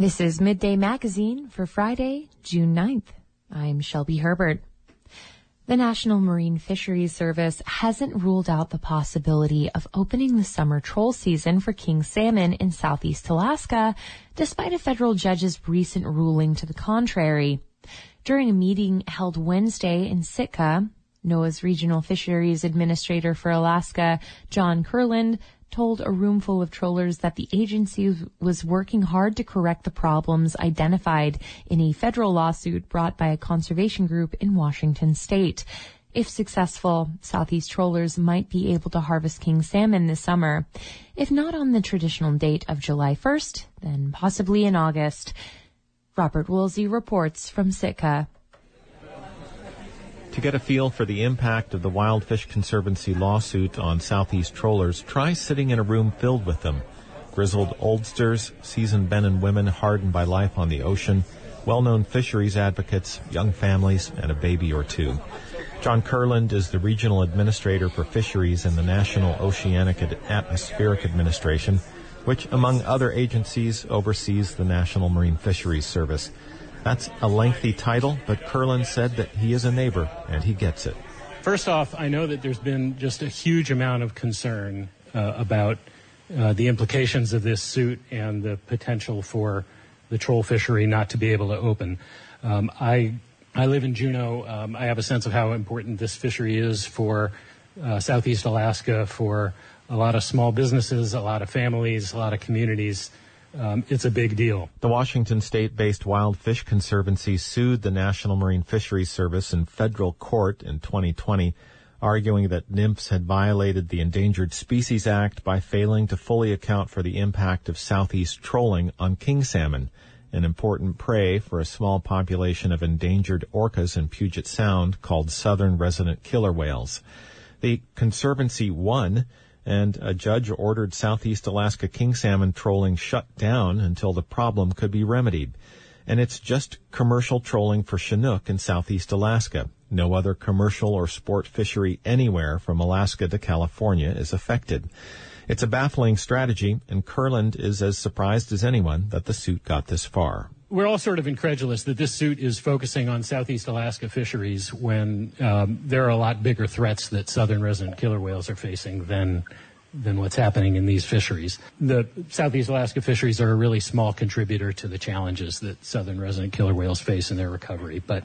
This is Midday Magazine for Friday, June 9th. I'm Shelby Herbert. The National Marine Fisheries Service hasn't ruled out the possibility of opening the summer troll season for king salmon in southeast Alaska, despite a federal judge's recent ruling to the contrary. During a meeting held Wednesday in Sitka, NOAA's Regional Fisheries Administrator for Alaska, Jon Kurland, told a room full of trollers that the agency was working hard to correct the problems identified in a federal lawsuit brought by a conservation group in Washington state. If successful, Southeast trollers might be able to harvest king salmon this summer. If not on the traditional date of July 1st, then possibly in August. Robert Woolsey reports from Sitka. To get a feel for the impact of the Wild Fish Conservancy lawsuit on Southeast trollers, try sitting in a room filled with them. Grizzled oldsters, seasoned men and women hardened by life on the ocean, well-known fisheries advocates, young families, and a baby or two. Jon Kurland is the regional administrator for fisheries in the National Oceanic and Atmospheric Administration, which, among other agencies, oversees the National Marine Fisheries Service. That's a lengthy title, but Kurland said that he is a neighbor and he gets it. First off, I know that there's been just a huge amount of concern uh, about uh, the implications of this suit and the potential for the troll fishery not to be able to open. Um, I I live in Juneau. Um, I have a sense of how important this fishery is for uh, Southeast Alaska, for a lot of small businesses, a lot of families, a lot of communities um, it's a big deal. The Washington state based Wild Fish Conservancy sued the National Marine Fisheries Service in federal court in 2020, arguing that NMFS had violated the Endangered Species Act by failing to fully account for the impact of southeast trolling on king salmon, an important prey for a small population of endangered orcas in Puget Sound called southern resident killer whales. The Conservancy won and a judge ordered Southeast Alaska king salmon trolling shut down until the problem could be remedied. And it's just commercial trolling for Chinook in Southeast Alaska. No other commercial or sport fishery anywhere from Alaska to California is affected. It's a baffling strategy, and Kurland is as surprised as anyone that the suit got this far we're all sort of incredulous that this suit is focusing on Southeast Alaska fisheries when um, there are a lot bigger threats that southern resident killer whales are facing than than what's happening in these fisheries. The Southeast Alaska fisheries are a really small contributor to the challenges that southern resident killer whales face in their recovery. But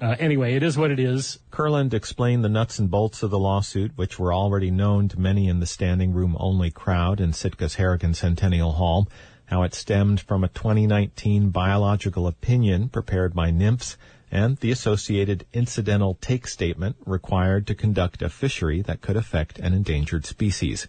uh, anyway, it is what it is. Kurland explained the nuts and bolts of the lawsuit, which were already known to many in the standing room only crowd in Sitka's Harrigan Centennial Hall how it stemmed from a 2019 biological opinion prepared by NMFS and the associated incidental take statement required to conduct a fishery that could affect an endangered species.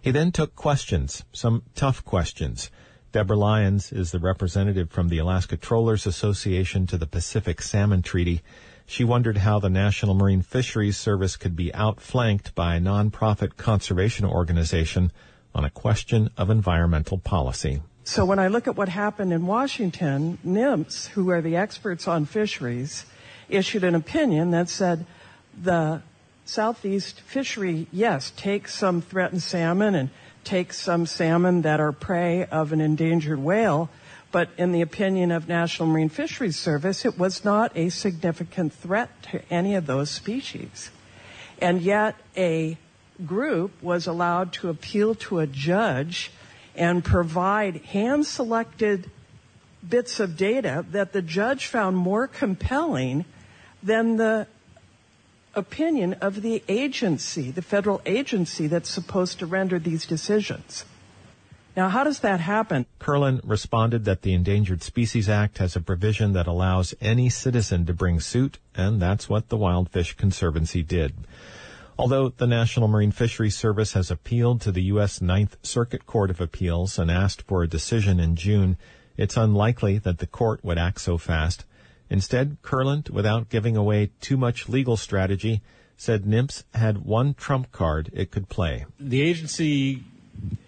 He then took questions, some tough questions. Deborah Lyons is the representative from the Alaska Trollers Association to the Pacific Salmon Treaty. She wondered how the National Marine Fisheries Service could be outflanked by a nonprofit conservation organization on a question of environmental policy. So when I look at what happened in Washington, NMFS, who are the experts on fisheries, issued an opinion that said the southeast fishery, yes, takes some threatened salmon and takes some salmon that are prey of an endangered whale, but in the opinion of National Marine Fisheries Service, it was not a significant threat to any of those species. And yet a group was allowed to appeal to a judge and provide hand selected bits of data that the judge found more compelling than the opinion of the agency, the federal agency that's supposed to render these decisions. Now, how does that happen? Kurland responded that the Endangered Species Act has a provision that allows any citizen to bring suit, and that's what the Wild Fish Conservancy did. Although the National Marine Fisheries Service has appealed to the U.S. Ninth Circuit Court of Appeals and asked for a decision in June, it's unlikely that the court would act so fast. Instead, Kurland, without giving away too much legal strategy, said NMFS had one trump card it could play. The agency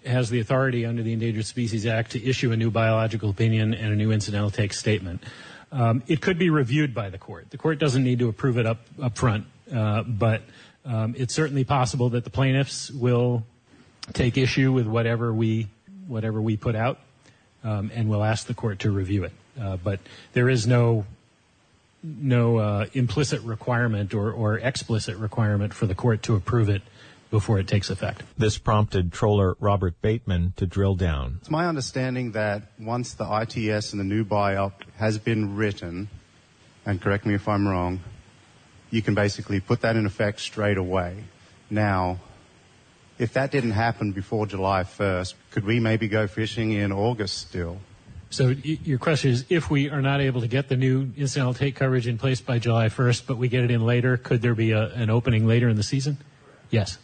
has the authority under the Endangered Species Act to issue a new biological opinion and a new incidental take statement. Um, it could be reviewed by the court. The court doesn't need to approve it up, up front, uh, but um, it's certainly possible that the plaintiffs will take issue with whatever we whatever we put out. um, and we'll ask the court to review it. Uh, but there is no no uh, implicit requirement or, or explicit requirement for the court to approve it before it takes effect. This prompted Troller Robert Bateman to drill down. It's my understanding that once the ITS and the new BIOP has been written, and correct me if I'm wrong, you can basically put that in effect straight away. Now, if that didn't happen before July 1st, could we maybe go fishing in August still? So your question is, if we are not able to get the new incidental take coverage in place by July 1st, but we get it in later, could there be a, an opening later in the season? Yes.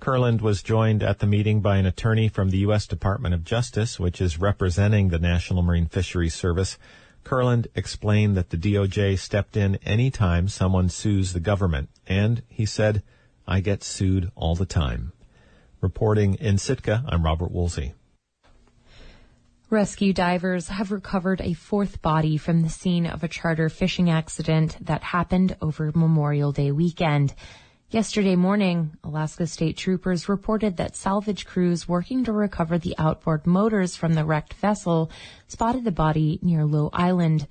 Kurland was joined at the meeting by an attorney from the U.S. Department of Justice, which is representing the National Marine Fisheries Service. Kurland explained that the DOJ stepped in any time someone sues the government, and he said, I get sued all the time. Reporting in Sitka, I'm Robert Woolsey. Rescue divers have recovered a fourth body from the scene of a charter fishing accident that happened over Memorial Day weekend. Yesterday morning, Alaska State Troopers reported that salvage crews working to recover the outboard motors from the wrecked vessel spotted the body near Low Island.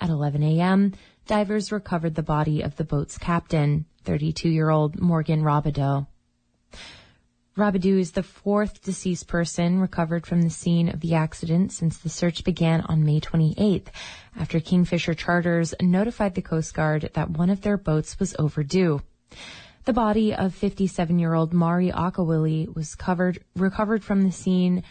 At 11 a.m., divers recovered the body of the boat's captain, 32-year-old Morgan Robideau. Robideau is the fourth deceased person recovered from the scene of the accident since the search began on May 28th, after Kingfisher Charters notified the Coast Guard that one of their boats was overdue. The body of 57-year-old Mari Akawili was covered, recovered from the scene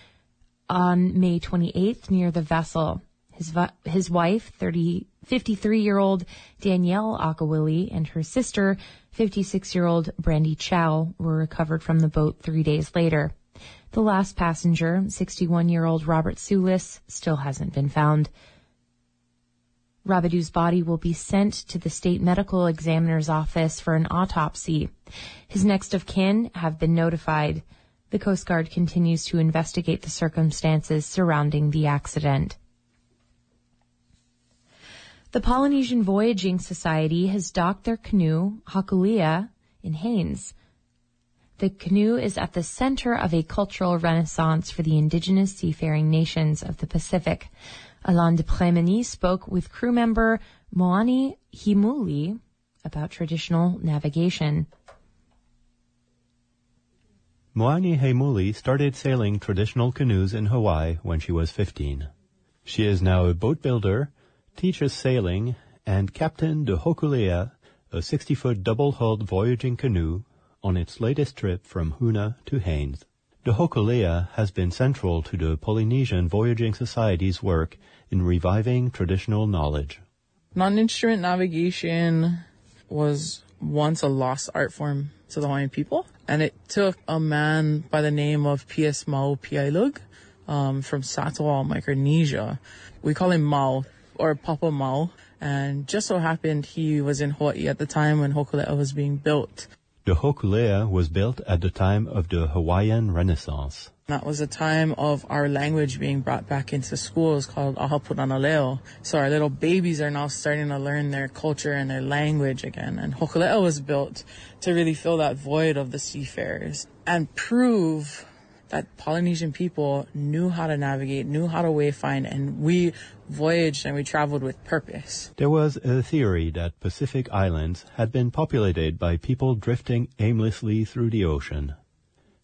on May 28th near the vessel. His, his wife, 30, 53-year-old Danielle Akawili, and her sister, 56-year-old Brandy Chow, were recovered from the boat three days later. The last passenger, 61-year-old Robert Sulis, still hasn't been found. Robideau's body will be sent to the state medical examiner's office for an autopsy. His next of kin have been notified. The Coast Guard continues to investigate the circumstances surrounding the accident. The Polynesian Voyaging Society has docked their canoe, Hokulea, in Haines. The canoe is at the center of a cultural renaissance for the indigenous seafaring nations of the Pacific. Alain de Prémeny spoke with crew member Moani Heimuli about traditional navigation. Moani Heimuli started sailing traditional canoes in Hawaii when she was 15. She is now a boat builder, teaches sailing, and captain de Hokulea, a 60-foot double-hulled voyaging canoe, on its latest trip from Hoonah to Haines. The Hokulea has been central to the Polynesian Voyaging Society's work in reviving traditional knowledge. Non-instrument navigation was once a lost art form to the Hawaiian people, and it took a man by the name of P.S. Mau Piailug um, from Satawal, Micronesia. We call him Mau, or Papa Mau, and just so happened he was in Hawaii at the time when Hokulea was being built. The Hokulea was built at the time of the Hawaiian Renaissance. That was a time of our language being brought back into schools called Aha Punana Leo. So our little babies are now starting to learn their culture and their language again. And Hokulea was built to really fill that void of the seafarers and prove that Polynesian people knew how to navigate, knew how to wayfind, and we voyaged and we traveled with purpose. There was a theory that Pacific islands had been populated by people drifting aimlessly through the ocean.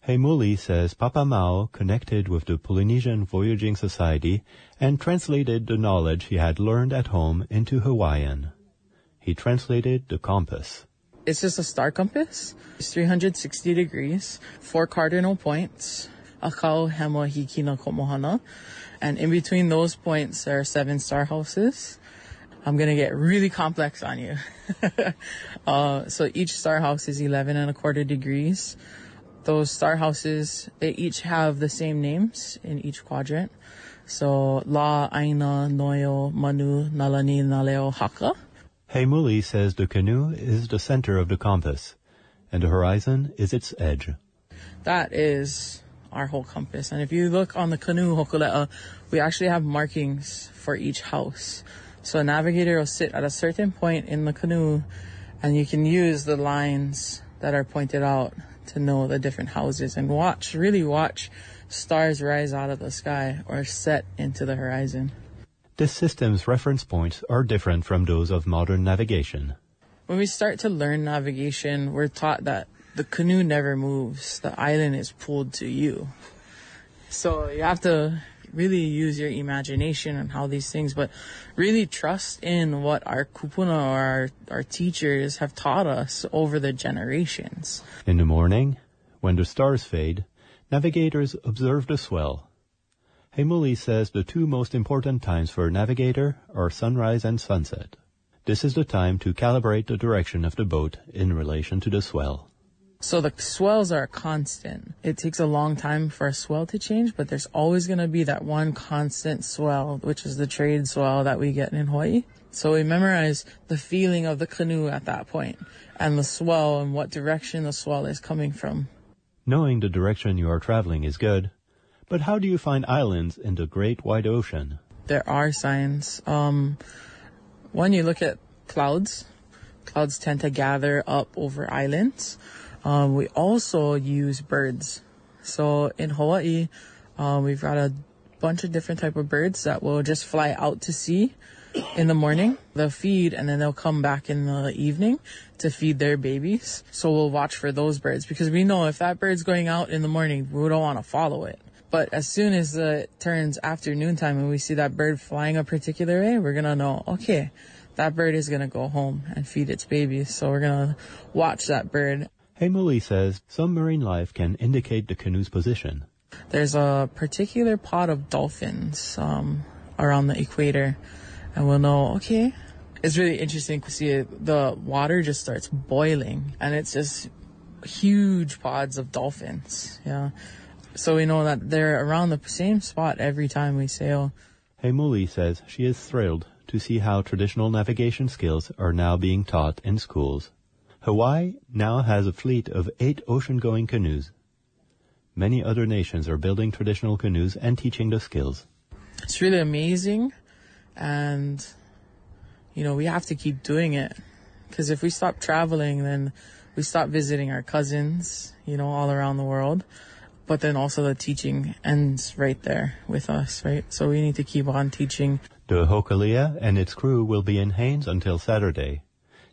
Heimuli says Papa Mau connected with the Polynesian Voyaging Society and translated the knowledge he had learned at home into Hawaiian. He translated the compass. It's just a star compass. It's 360 degrees, four cardinal points, Akau, Hikina, Komohana. And in between those points there are seven star houses. I'm gonna get really complex on you. uh, so each star house is 11 and a quarter degrees. Those star houses, they each have the same names in each quadrant. So La, Aina, Noio, Manu, Nalani, Naleo, Haka. Heimuli says the canoe is the center of the compass, and the horizon is its edge. That is our whole compass. And if you look on the canoe Hokulea, we actually have markings for each house. So a navigator will sit at a certain point in the canoe and you can use the lines that are pointed out to know the different houses and watch, really watch stars rise out of the sky or set into the horizon. This system's reference points are different from those of modern navigation. When we start to learn navigation, we're taught that the canoe never moves. The island is pulled to you. So you have to really use your imagination and how these things, but really trust in what our kupuna or our, our teachers have taught us over the generations. In the morning, when the stars fade, navigators observe the swell. Heimuli says the two most important times for a navigator are sunrise and sunset. This is the time to calibrate the direction of the boat in relation to the swell. So the swells are constant. It takes a long time for a swell to change, but there's always going to be that one constant swell, which is the trade swell that we get in Hawaii. So we memorize the feeling of the canoe at that point and the swell and what direction the swell is coming from. Knowing the direction you are traveling is good, but how do you find islands in the great wide ocean? There are signs. Um, when you look at clouds, clouds tend to gather up over islands. Um, we also use birds. So in Hawaii, uh, we've got a bunch of different type of birds that will just fly out to sea in the morning. They'll feed and then they'll come back in the evening to feed their babies. So we'll watch for those birds because we know if that bird's going out in the morning, we don't want to follow it. But as soon as it turns afternoon time and we see that bird flying a particular way, we're gonna know, okay, that bird is gonna go home and feed its babies. So we're gonna watch that bird. Heimuli says some marine life can indicate the canoe's position. There's a particular pod of dolphins um, around the equator, and we'll know, okay, it's really interesting to see it. The water just starts boiling, and it's just huge pods of dolphins. Yeah. So we know that they're around the same spot every time we sail. Heimuli says she is thrilled to see how traditional navigation skills are now being taught in schools. Hawaii now has a fleet of eight ocean-going canoes. Many other nations are building traditional canoes and teaching the skills. It's really amazing, and you know we have to keep doing it because if we stop traveling, then we stop visiting our cousins, you know, all around the world. But then also the teaching ends right there with us, right? So we need to keep on teaching. The Hokulea and its crew will be in Haines until Saturday.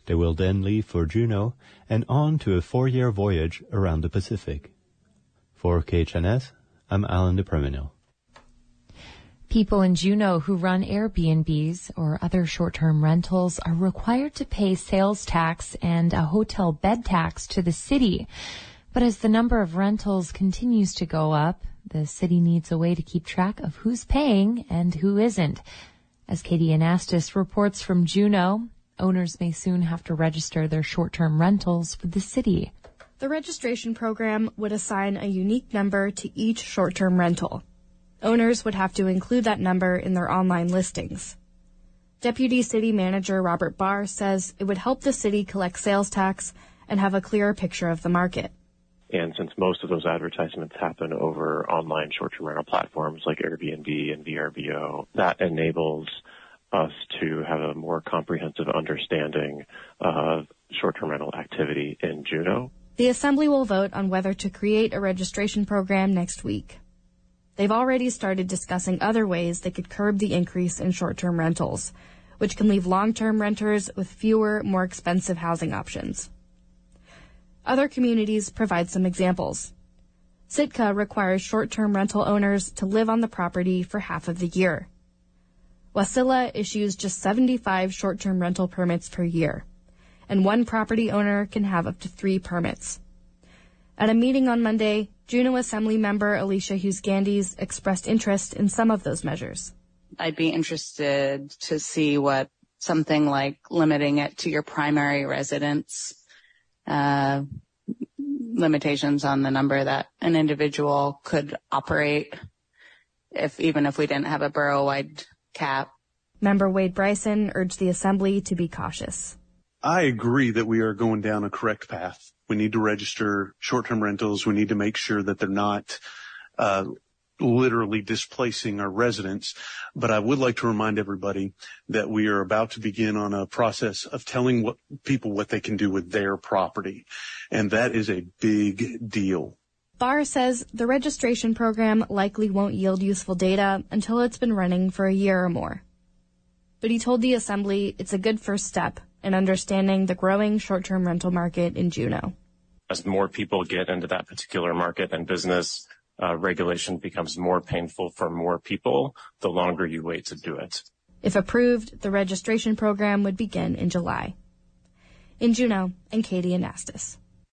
They will then leave for Juneau and on to a four-year voyage around the Pacific. For KHNS, I'm Alan DePrimino. People in Juneau who run Airbnbs or other short-term rentals are required to pay sales tax and a hotel bed tax to the city. But as the number of rentals continues to go up, the city needs a way to keep track of who's paying and who isn't. As Katie Anastas reports from Juneau, owners may soon have to register their short-term rentals with the city. The registration program would assign a unique number to each short-term rental. Owners would have to include that number in their online listings. Deputy City Manager Robert Barr says it would help the city collect sales tax and have a clearer picture of the market. And since most of those advertisements happen over online short-term rental platforms like Airbnb and VRBO, that enables us to have a more comprehensive understanding of short-term rental activity in Juneau. The Assembly will vote on whether to create a registration program next week. They've already started discussing other ways they could curb the increase in short-term rentals, which can leave long-term renters with fewer, more expensive housing options. Other communities provide some examples. Sitka requires short-term rental owners to live on the property for half of the year. Wasilla issues just 75 short-term rental permits per year, and one property owner can have up to three permits. At a meeting on Monday, Juneau Assembly member Alicia Hughes-Skandijs expressed interest in some of those measures. I'd be interested to see what something like limiting it to your primary residence, uh, limitations on the number that an individual could operate if even if we didn't have a borough-wide cap. Member Wade Bryson urged the assembly to be cautious. I agree that we are going down a correct path. We need to register short-term rentals. We need to make sure that they're not uh, literally displacing our residents. But I would like to remind everybody that we are about to begin on a process of telling what people what they can do with their property. And that is a big deal. Barr says the registration program likely won't yield useful data until it's been running for a year or more. But he told the assembly it's a good first step in understanding the growing short-term rental market in Juneau. As more people get into that particular market and business, uh, regulation becomes more painful for more people the longer you wait to do it. If approved, the registration program would begin in July. In Juneau, and Katie Anastas.